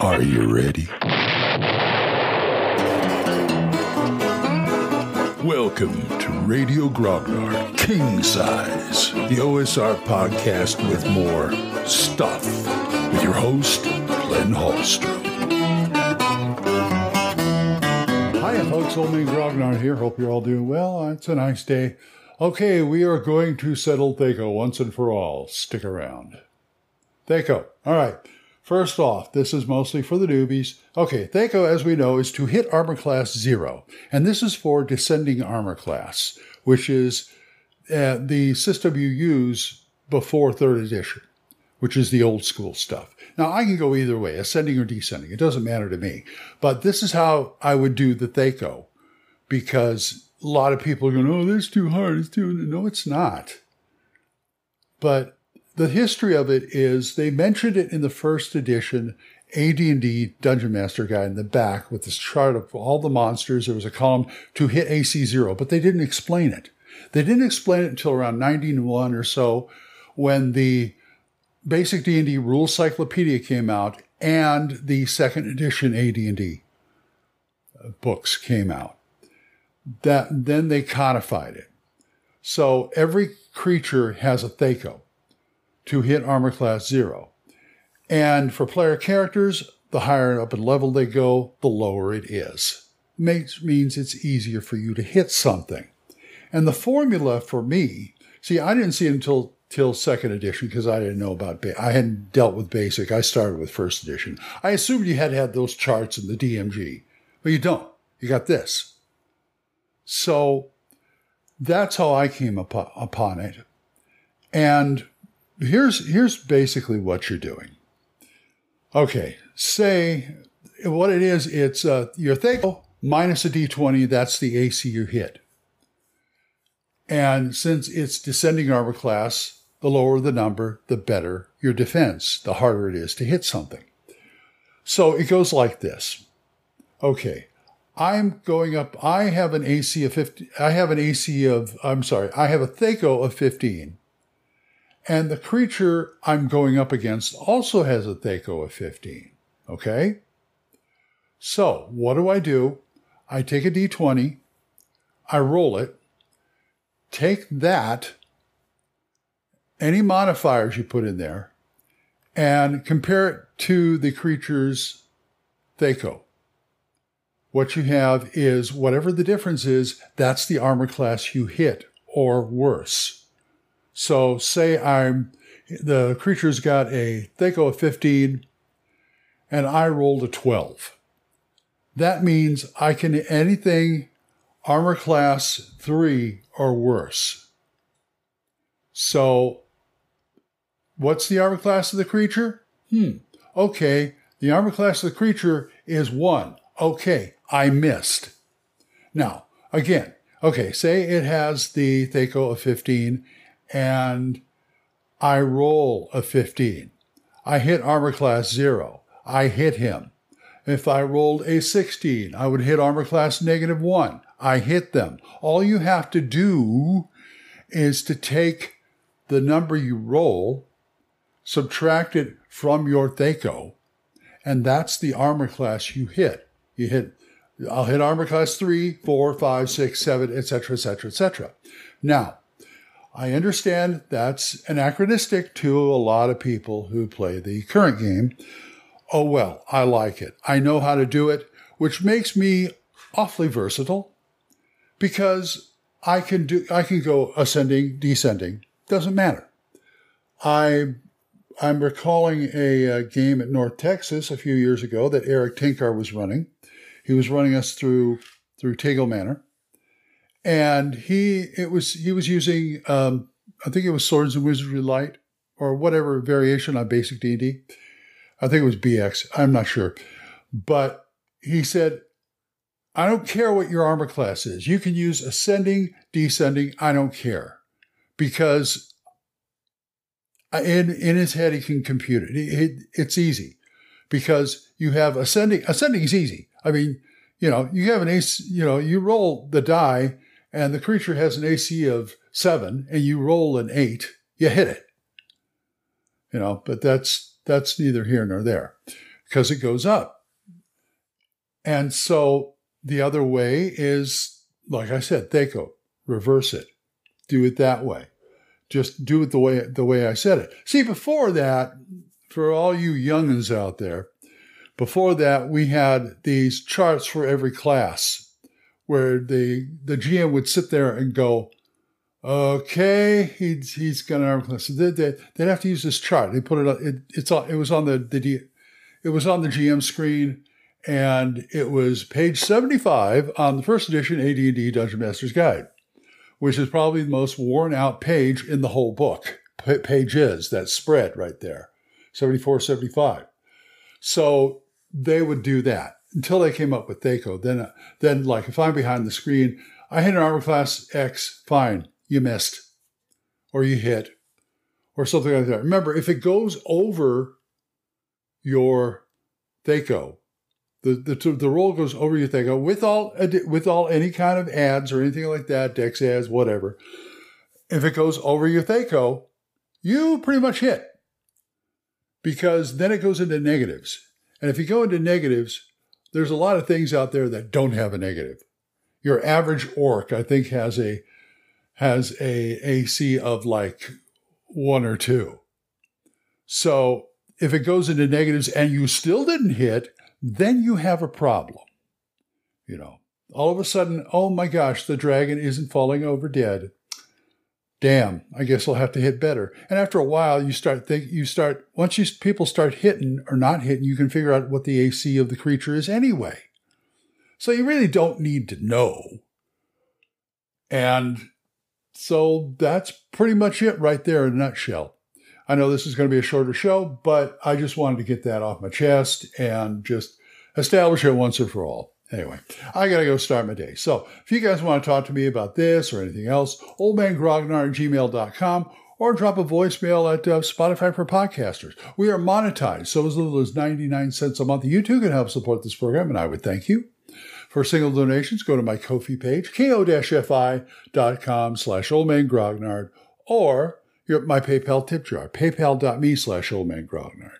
Are you ready? Welcome to Radio Grognard King Size, the OSR podcast with more stuff, with your host, Glenn Hallstrom. Hi, folks. Old man Grognard here. Hope you're all doing well. Uh, it's a nice day. Okay, we are going to settle THAC0 once and for all. Stick around. THAC0. All right. First off, this is mostly for the newbies. Okay, THAC0, as we know, is to hit armor class zero, and this is for descending armor class, which is uh, the system you use before third edition, which is the old school stuff. Now, I can go either way, ascending or descending. It doesn't matter to me. But this is how I would do the THAC0, because a lot of people are going, oh, this is too hard. It's too. No, it's not. But the history of it is they mentioned it in the first edition AD&D Dungeon Master Guide in the back with this chart of all the monsters. There was a column to hit AC zero, but they didn't explain it. They didn't explain it until around 91 or so when the basic D&D Rules Cyclopedia came out and the second edition AD&D books came out. That then they codified it. So every creature has a THAC0 to hit armor class zero. And for player characters, the higher up in level they go, the lower it is. Makes, means it's easier for you to hit something. And the formula for me, see, I didn't see it until till second edition because I didn't know about ba- I hadn't dealt with basic. I started with first edition. I assumed you had had those charts in the DMG, but you don't. You got this. So that's how I came upon, upon it. And here's here's basically what you're doing. Okay, say what it is. It's uh, your THAC0 minus a d20. That's the AC you hit. And since it's descending armor class, the lower the number, the better your defense. The harder it is to hit something. So it goes like this. Okay, I'm going up. I have an AC of 50. I have an AC of. I'm sorry. I have a THAC0 of 15 and the creature I'm going up against also has a THAC0 of 15. Okay? So, what do I do? I take a d20, I roll it, take that, any modifiers you put in there, and compare it to the creature's Thaco. What you have is whatever the difference is, that's the armor class you hit, or worse. So say I'm the creature's got a THAC0 of 15 and I rolled a 12. That means I can anything armor class 3 or worse. So what's the armor class of the creature? Hmm. Okay, the armor class of the creature is 1. Okay, I missed. Now, again, okay, say it has the THAC0 of 15 and I roll a 15. I hit armor class zero. I hit him. If I rolled a 16, I would hit armor class negative one. I hit them. All you have to do is to take the number you roll, subtract it from your THAC0, and that's the armor class you hit. You hit, I'll hit armor class three, four, five, six, seven, etc., etc., etc. Now, I understand that's anachronistic to a lot of people who play the current game. Oh well, I like it. I know how to do it, which makes me awfully versatile because I can do I can go ascending, descending, doesn't matter. I I'm recalling a, a game at North Texas a few years ago that Erik Tenkar was running. He was running us through through Tegel Manor and he it was he was using um, I think it was Swords and Wizardry Light or whatever variation on basic D and D. I think it was BX. I'm not sure, but he said, "I don't care what your armor class is. You can use ascending, descending. I don't care, because." In, in his head, he can compute it. it. It's easy because you have ascending. Ascending is easy. I mean, you know, you have an ace, you know, you roll the die and the creature has an AC of seven and you roll an eight, you hit it. You know, but that's that's neither here nor there. because it goes up. And so the other way is, like I said, THAC0, reverse it, do it that way. Just do it the way the way I said it. See, before that, for all you youngins out there, before that we had these charts for every class, where the the GM would sit there and go, okay, he's he's got an arm class. They, would have to use this chart. They put it on. It, it's on. It was on the the it was on the GM screen, and it was page seventy five on the first edition AD and D Dungeon Master's Guide which is probably the most worn out page in the whole book. P- page is that spread right there, 74, 75. So they would do that until they came up with THAC0. Then, uh, then like if I'm behind the screen, I hit an armor class X, fine, you missed, or you hit, or something like that. Remember, if it goes over your THAC0, the, the, the roll goes over your thing with all with all any kind of adds or anything like that, Dex adds, whatever. If it goes over your THAC0, you pretty much hit because then it goes into negatives. And if you go into negatives, there's a lot of things out there that don't have a negative. Your average orc, I think, has a has a AC of like one or two. So if it goes into negatives and you still didn't hit, then you have a problem. You know, all of a sudden, oh my gosh, the dragon isn't falling over dead. Damn, I guess I'll have to hit better. And after a while, you start think you start once you people start hitting or not hitting, you can figure out what the AC of the creature is anyway. So you really don't need to know. And so that's pretty much it right there in a nutshell. I know this is going to be a shorter show, but I just wanted to get that off my chest and just establish it once and for all. Anyway, I got to go start my day. So if you guys want to talk to me about this or anything else, oldmangrognard at gmail.com or drop a voicemail at uh, Spotify for podcasters. We are monetized, so as little as 99 cents a month. You too can help support this program, and I would thank you. For single donations, go to my Ko-fi page, ko-fi.com slash oldmangrognard, or my PayPal tip jar, paypal.me slash oldmangrognard.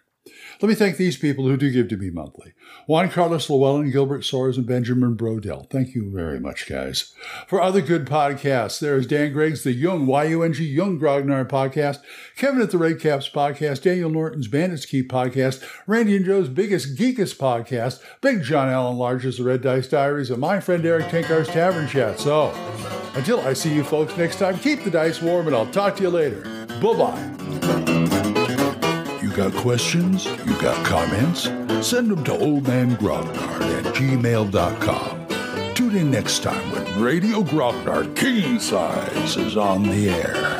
Let me thank these people who do give to me monthly. Juan Carlos Llewellyn, Gilbert Soares, and Benjamin Brodell. Thank you very much, guys. For other good podcasts, there is Dan Gregg's The Young, Y-U-N-G, Young Grognard podcast, Kevin at the Red Caps podcast, Daniel Norton's Bandits Keep podcast, Randy and Joe's Biggest Geekest podcast, Big John Allen Large's The Red Dice Diaries, and my friend Erik Tenkar's Tavern Chat. So, until I see you folks next time, keep the dice warm, and I'll talk to you later. Bye-bye. Got questions? You got comments? Send them to oldmangrognard at gmail.com. Tune in next time when Radio Grognard King Size is on the air.